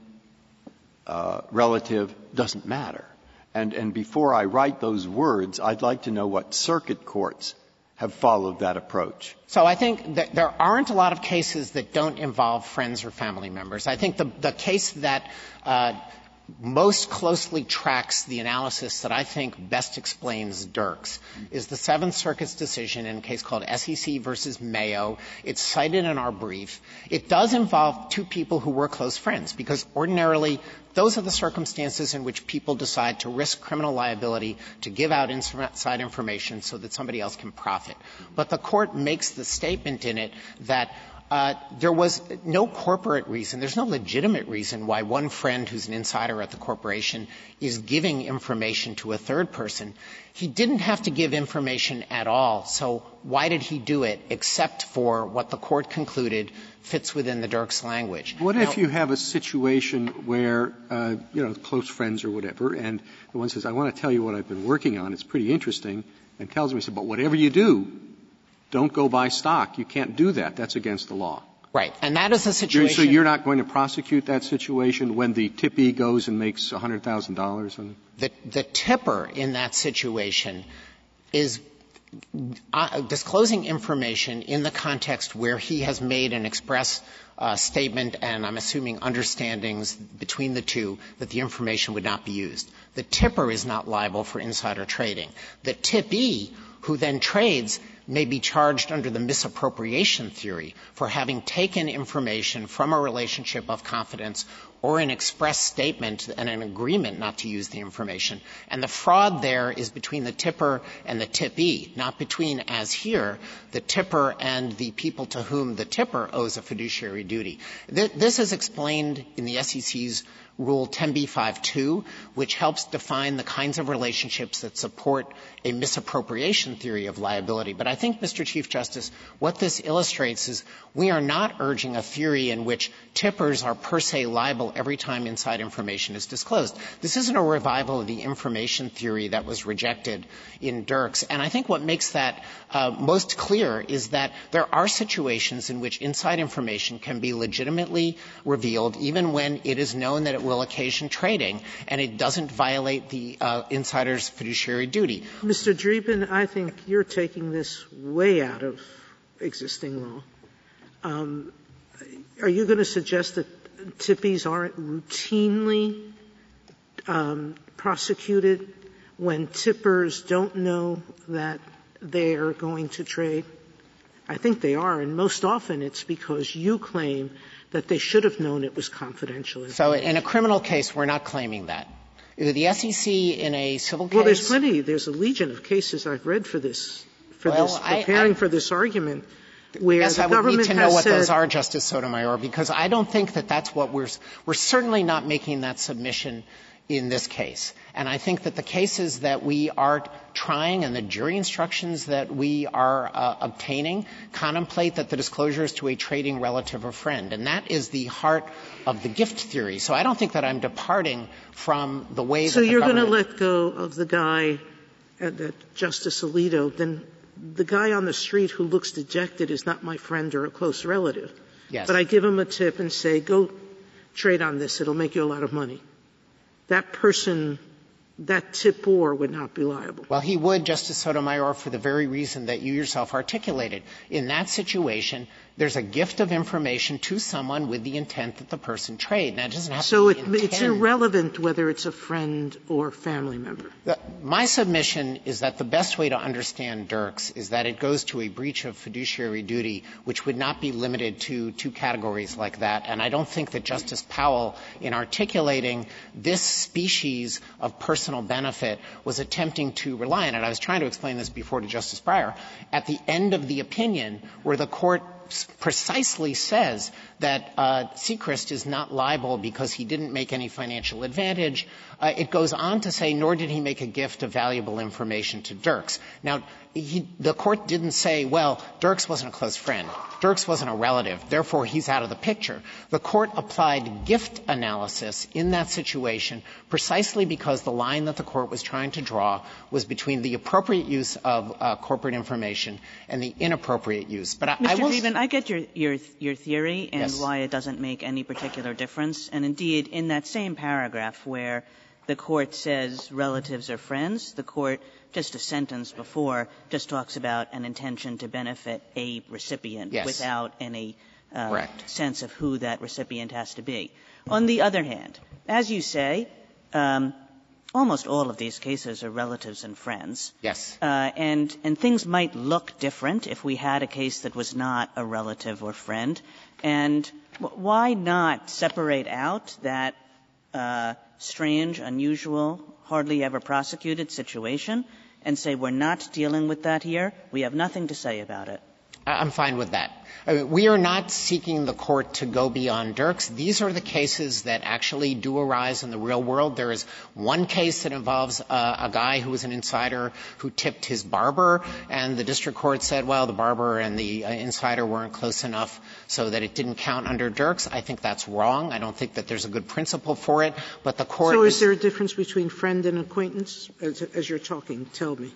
relative doesn't matter. And, and before I write those words, I'd like to know what circuit courts have followed that approach. So I think that there aren't a lot of cases that don't involve friends or family members. I think the, the case that uh, most closely tracks the analysis that I think best explains Dirks is the Seventh Circuit's decision in a case called SEC versus Maio. It's cited in our brief. It does involve two people who were close friends because ordinarily those are the circumstances in which people decide to risk criminal liability to give out inside information so that somebody else can profit. But the court makes the statement in it that there was no corporate reason, there's no legitimate reason why one friend who's an insider at the corporation is giving information to a third person. He didn't have to give information at all, so why did he do it except for what the court concluded fits within the Dirks language? What if you have a situation where, uh, you know, close friends or whatever, and the one says, I want to tell you what I've been working on, it's pretty interesting, and tells me, "said, but whatever you do, don't go buy stock. You can't do that. That's against the law. Right, and that is a situation. So you're not going to prosecute that situation when the tippee goes and makes $100,000 the, the tipper in that situation is uh, disclosing information in the context where he has made an express uh, statement and I'm assuming understandings between the two that the information would not be used. The tipper is not liable for insider trading. The tippee who then trades may be charged under the misappropriation theory for having taken information from a relationship of confidence or an express statement and an agreement not to use the information. And the fraud there is between the tipper and the tippee, not between, as here, the tipper and the people to whom the tipper owes a fiduciary duty. This is explained in the SEC's Rule 10b-5-2, which helps define the kinds of relationships that support a misappropriation theory of liability. But I think, Mr. Chief Justice, what this illustrates is we are not urging a theory in which tippers are per se liable every time inside information is disclosed. This isn't a revival of the information theory that was rejected in Dirks. And I think what makes that uh, most clear is that there are situations in which inside information can be legitimately revealed even when it is known that it will occasion trading and it doesn't violate the uh, insider's fiduciary duty. Mr. Dreeben, I think you're taking this way out of existing law. Um, are you going to suggest that tippees aren't routinely um, prosecuted when tippers don't know that they are going to trade? I think they are, and most often it's because you claim that they should have known it was confidential. So in a criminal case, we're not claiming that. The SEC in a civil case. Well, there's plenty. There's a legion of cases I've read for this, for this, preparing for this argument, where Yes, I would need to know what those are, Justice Sotomayor, because I don't think that that's what we're, we're certainly not making that submission in this case. And I think that the cases that we are trying and the jury instructions that we are uh, obtaining contemplate that the disclosure is to a trading relative or friend. And that is the heart of the gift theory. So I don't think that I'm departing from the way So that the you're going to let go of the guy, uh, that Justice Alito, then the guy on the street who looks dejected is not my friend or a close relative. Yes. But I give him a tip and say, go trade on this, it'll make you a lot of money. That person that tipper would not be liable. Well, he would, Justice Sotomayor, for the very reason that you yourself articulated. In that situation, there's a gift of information to someone with the intent that the person trade. Now, it doesn't have so to be it, it's irrelevant whether it's a friend or family member. My submission is that the best way to understand Dirks is that it goes to a breach of fiduciary duty, which would not be limited to two categories like that. And I don't think that Justice Powell, in articulating this species of personal benefit, was attempting to rely on it. I was trying to explain this before to Justice Breyer. At the end of the opinion, where the court precisely says that uh, Secrist is not liable because he didn't make any financial advantage. Uh, it goes on to say, nor did he make a gift of valuable information to Dirks. Now, he, the court didn't say, well, Dirks wasn't a close friend. Dirks wasn't a relative. Therefore, he's out of the picture. The court applied gift analysis in that situation precisely because the line that the court was trying to draw was between the appropriate use of uh, corporate information and the inappropriate use. But I, Mr. I will. Dreeben, I get your, your, your theory and yes. why it doesn't make any particular difference. And indeed, in that same paragraph where the court says relatives or friends, the court just a sentence before just talks about an intention to benefit a recipient without any uh, sense of who that recipient has to be. On the other hand, as you say, um, almost all of these cases are relatives and friends. Yes. Uh, and and things might look different if we had a case that was not a relative or friend. And why not separate out that uh, strange, unusual, hardly ever prosecuted situation and say we're not dealing with that here. We have nothing to say about it. I'm fine with that. We are not seeking the court to go beyond Dirks. These are the cases that actually do arise in the real world. There is one case that involves uh, a guy who was an insider who tipped his barber, and the district court said, well, the barber and the uh, insider weren't close enough so that it didn't count under Dirks. I think that's wrong. I don't think that there's a good principle for it. But the court. So is, is there a difference between friend and acquaintance as, as you're talking? Tell me.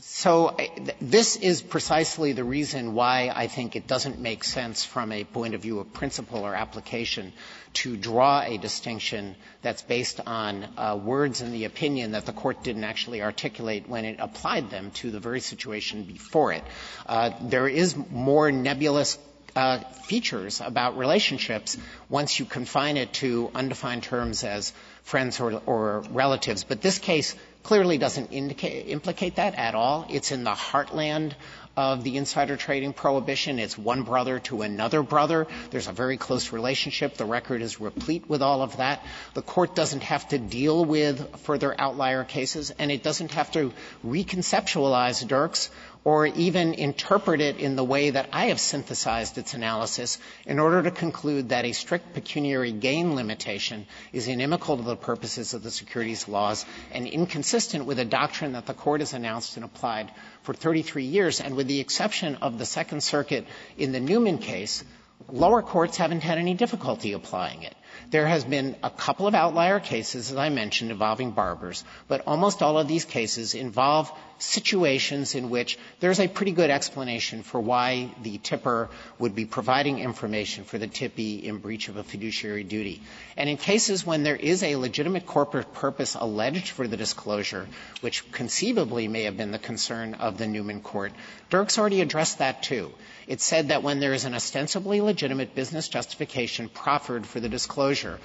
So this is precisely the reason why I think it doesn't make sense from a point of view of principle or application to draw a distinction that's based on uh, words in the opinion that the court didn't actually articulate when it applied them to the very situation before it. Uh, there is more nebulous uh, features about relationships once you confine it to undefined terms as friends or, or relatives. But this case clearly doesn't indicate, implicate that at all. It's in the heartland of the insider trading prohibition. It's one brother to another brother. There's a very close relationship. The record is replete with all of that. The court doesn't have to deal with further outlier cases, and it doesn't have to reconceptualize Dirks or even interpret it in the way that I have synthesized its analysis in order to conclude that a strict pecuniary gain limitation is inimical to the purposes of the securities laws and inconsistent with a doctrine that the court has announced and applied for 33 years. And with the exception of the Second Circuit in the Newman case, lower courts haven't had any difficulty applying it. There has been a couple of outlier cases, as I mentioned, involving barbers, but almost all of these cases involve situations in which there's a pretty good explanation for why the tipper would be providing information for the tippee in breach of a fiduciary duty. And in cases when there is a legitimate corporate purpose alleged for the disclosure, which conceivably may have been the concern of the Newman court, Dirks already addressed that too. It said that when there is an ostensibly legitimate business justification proffered for the disclosure,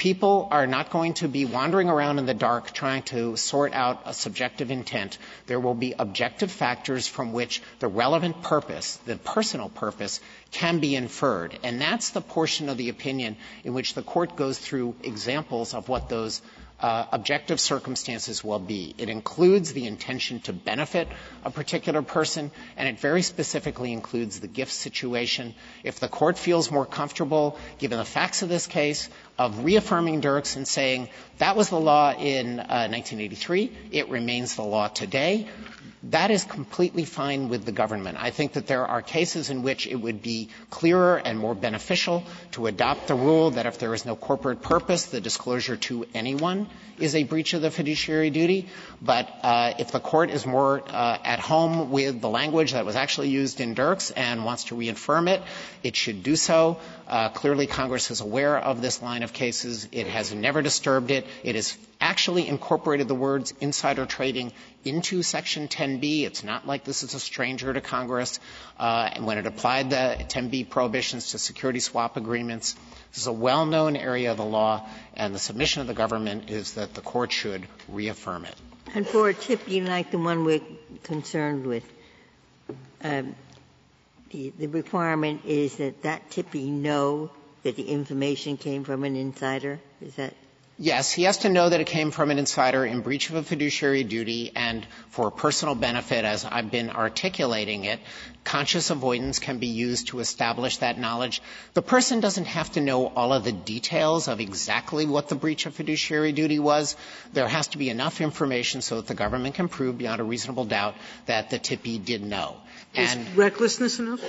people are not going to be wandering around in the dark trying to sort out a subjective intent. There will be objective factors from which the relevant purpose, the personal purpose, can be inferred. And that's the portion of the opinion in which the court goes through examples of what those uh, objective circumstances will be. It includes the intention to benefit a particular person, and it very specifically includes the gift situation. If the court feels more comfortable, given the facts of this case, of reaffirming Dirks and saying that was the law in uh, 1983, it remains the law today, that is completely fine with the government. I think that there are cases in which it would be clearer and more beneficial to adopt the rule that if there is no corporate purpose, the disclosure to anyone is a breach of the fiduciary duty. But uh, if the court is more uh, at home with the language that was actually used in Dirks and wants to reaffirm it, it should do so. Uh, clearly, Congress is aware of this line of of cases. It has never disturbed it. It has actually incorporated the words insider trading into Section 10b. It's not like this is a stranger to Congress. Uh, and when it applied the 10b prohibitions to security swap agreements, this is a well-known area of the law, and the submission of the government is that the court should reaffirm it. And for a tippee like the one we're concerned with, um, the, requirement is that that tippee know that the information came from an insider? Is that Yes, he has to know that it came from an insider in breach of a fiduciary duty and for personal benefit, as I've been articulating it, conscious avoidance can be used to establish that knowledge. The person doesn't have to know all of the details of exactly what the breach of fiduciary duty was. There has to be enough information so that the government can prove beyond a reasonable doubt that the tippee did know. And is recklessness enough?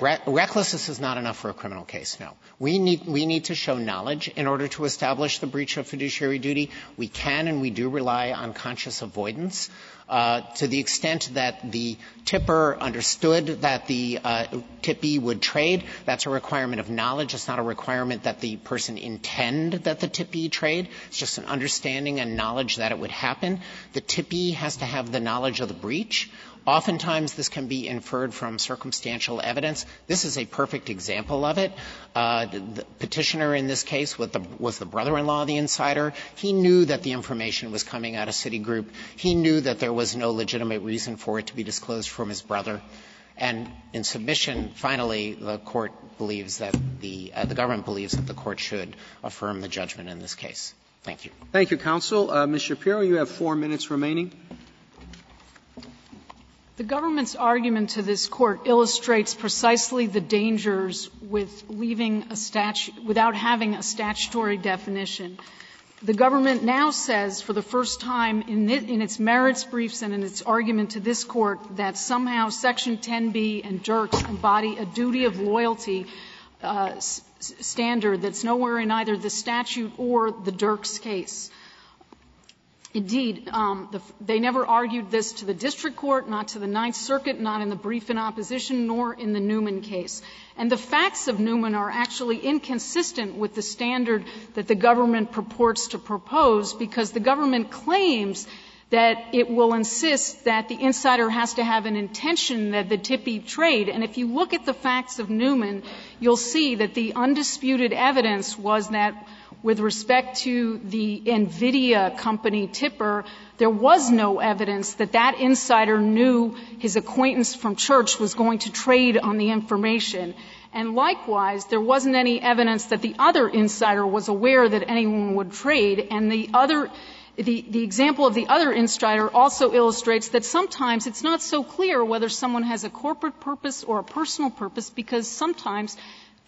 Re- recklessness is not enough for a criminal case, no. We need, we need to show knowledge in order to establish the breach of fiduciary duty. We can and we do rely on conscious avoidance. Uh, to the extent that the tipper understood that the uh, tippee would trade, that's a requirement of knowledge. It's not a requirement that the person intend that the tippee trade. It's just an understanding and knowledge that it would happen. The tippee has to have the knowledge of the breach. Oftentimes, this can be inferred from circumstantial evidence. This is a perfect example of it. Uh, the petitioner in this case was the, brother-in-law of the insider. He knew that the information was coming out of Citigroup. He knew that there was no legitimate reason for it to be disclosed from his brother. And in submission, finally, the court believes that the, uh, government believes that the court should affirm the judgment in this case. Thank you. Thank you, counsel. Uh, Ms. Shapiro, you have four minutes remaining. The government's argument to this court illustrates precisely the dangers with leaving a statute, without having a statutory definition. The government now says, for the first time in, its merits briefs and in its argument to this court, that somehow Section 10b and Dirks embody a duty of loyalty uh, standard that's nowhere in either the statute or the Dirks case. Indeed, um, they never argued this to the district court, not to the Ninth Circuit, not in the brief in opposition, nor in the Newman case. And the facts of Newman are actually inconsistent with the standard that the government purports to propose because the government claims that it will insist that the insider has to have an intention that the tippee trade. And if you look at the facts of Newman, you'll see that the undisputed evidence was that with respect to the NVIDIA company Tipper, there was no evidence that that insider knew his acquaintance from church was going to trade on the information. And likewise, there wasn't any evidence that the other insider was aware that anyone would trade. And the other, the, the example of the other insider also illustrates that sometimes it's not so clear whether someone has a corporate purpose or a personal purpose because sometimes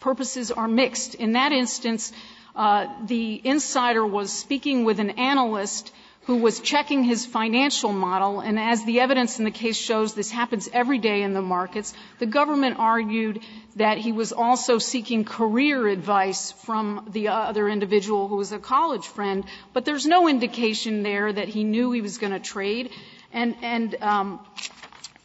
purposes are mixed. In that instance, the insider was speaking with an analyst who was checking his financial model, and as the evidence in the case shows, this happens every day in the markets. The government argued that he was also seeking career advice from the other individual who was a college friend, but there's no indication there that he knew he was going to trade. And, and um,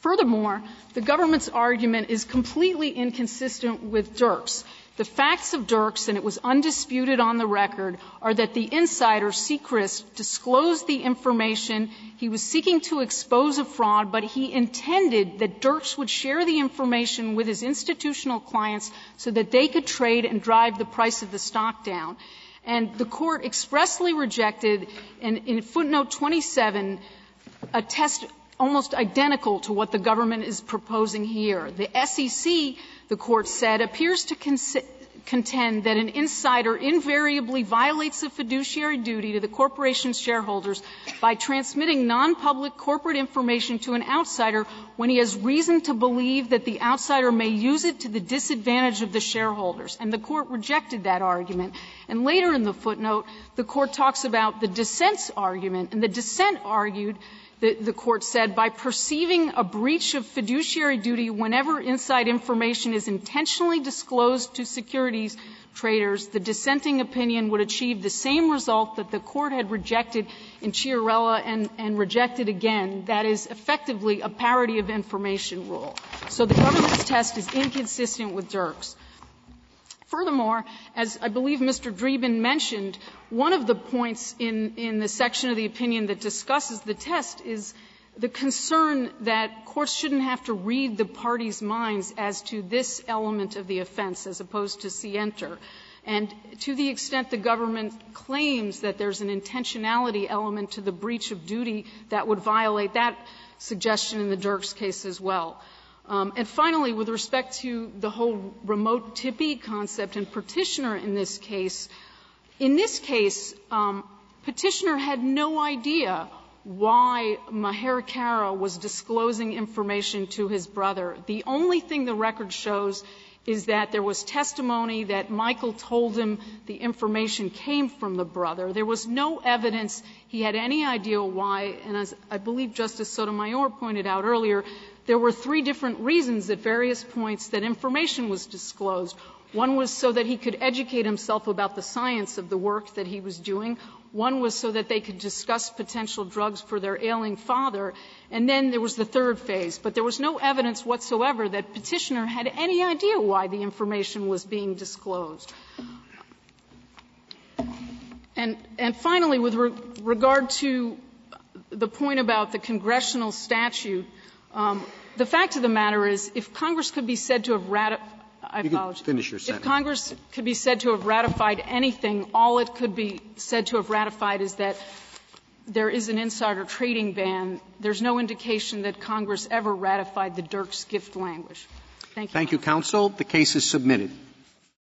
furthermore, the government's argument is completely inconsistent with Dirks. The facts of Dirks, and it was undisputed on the record, are that the insider, Secrist, disclosed the information. He was seeking to expose a fraud, but he intended that Dirks would share the information with his institutional clients so that they could trade and drive the price of the stock down. And the court expressly rejected, in, in footnote 27, a test almost identical to what the government is proposing here. The SEC the court said, appears to contend that an insider invariably violates a fiduciary duty to the corporation's shareholders by transmitting non-public corporate information to an outsider when he has reason to believe that the outsider may use it to the disadvantage of the shareholders. And the court rejected that argument. And later in the footnote, the court talks about the dissent's argument, and the dissent argued the, court said, by perceiving a breach of fiduciary duty whenever inside information is intentionally disclosed to securities traders, the dissenting opinion would achieve the same result that the court had rejected in Chiarella and, and rejected again. That is effectively a parity of information rule. So the government's test is inconsistent with Dirks. Furthermore, as I believe Mr. Dreeben mentioned, one of the points in, the section of the opinion that discusses the test is the concern that courts shouldn't have to read the parties' minds as to this element of the offense as opposed to scienter. And to the extent the government claims that there's an intentionality element to the breach of duty, that would violate that suggestion in the Dirks case as well. Um, and finally, with respect to the whole remote tippee concept and petitioner in this case, in this case, um, petitioner had no idea why Maher Kara was disclosing information to his brother. The only thing the record shows is that there was testimony that Michael told him the information came from the brother. There was no evidence he had any idea why, and as I believe Justice Sotomayor pointed out earlier, there were three different reasons at various points that information was disclosed. One was so that he could educate himself about the science of the work that he was doing. One was so that they could discuss potential drugs for their ailing father. And then there was the third phase. But there was no evidence whatsoever that petitioner had any idea why the information was being disclosed. And, finally, with regard to the point about the congressional statute, Um, the fact of the matter is, if Congress could be said to have ratified, I apologize. Finish your sentence. If Congress could be said to have ratified anything, all it could be said to have ratified is that there is an insider trading ban. There's no indication that Congress ever ratified the Dirks gift language. Thank you. Thank you, counsel. The case is submitted.